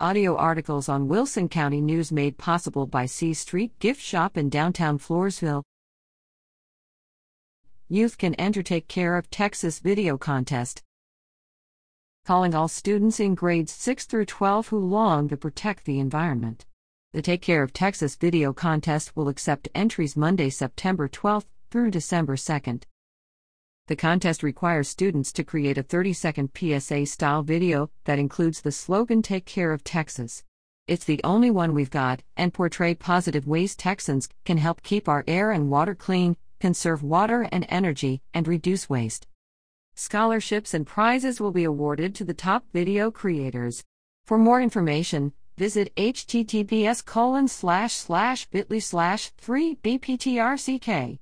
Audio articles on Wilson County News made possible by C Street Gift Shop in downtown Floresville. Youth can enter Take Care of Texas video contest. Calling all students in grades 6 through 12 who long to protect the environment. The Take Care of Texas video contest will accept entries Monday, September 12th through December 2nd. The contest requires students to create a 30 second PSA style video that includes the slogan Take Care of Texas. It's the only one we've got, and portray positive ways Texans can help keep our air and water clean, conserve water and energy, and reduce waste. Scholarships and prizes will be awarded to the top video creators. For more information, visit https colon slash slash bit.ly slash 3 bptrck.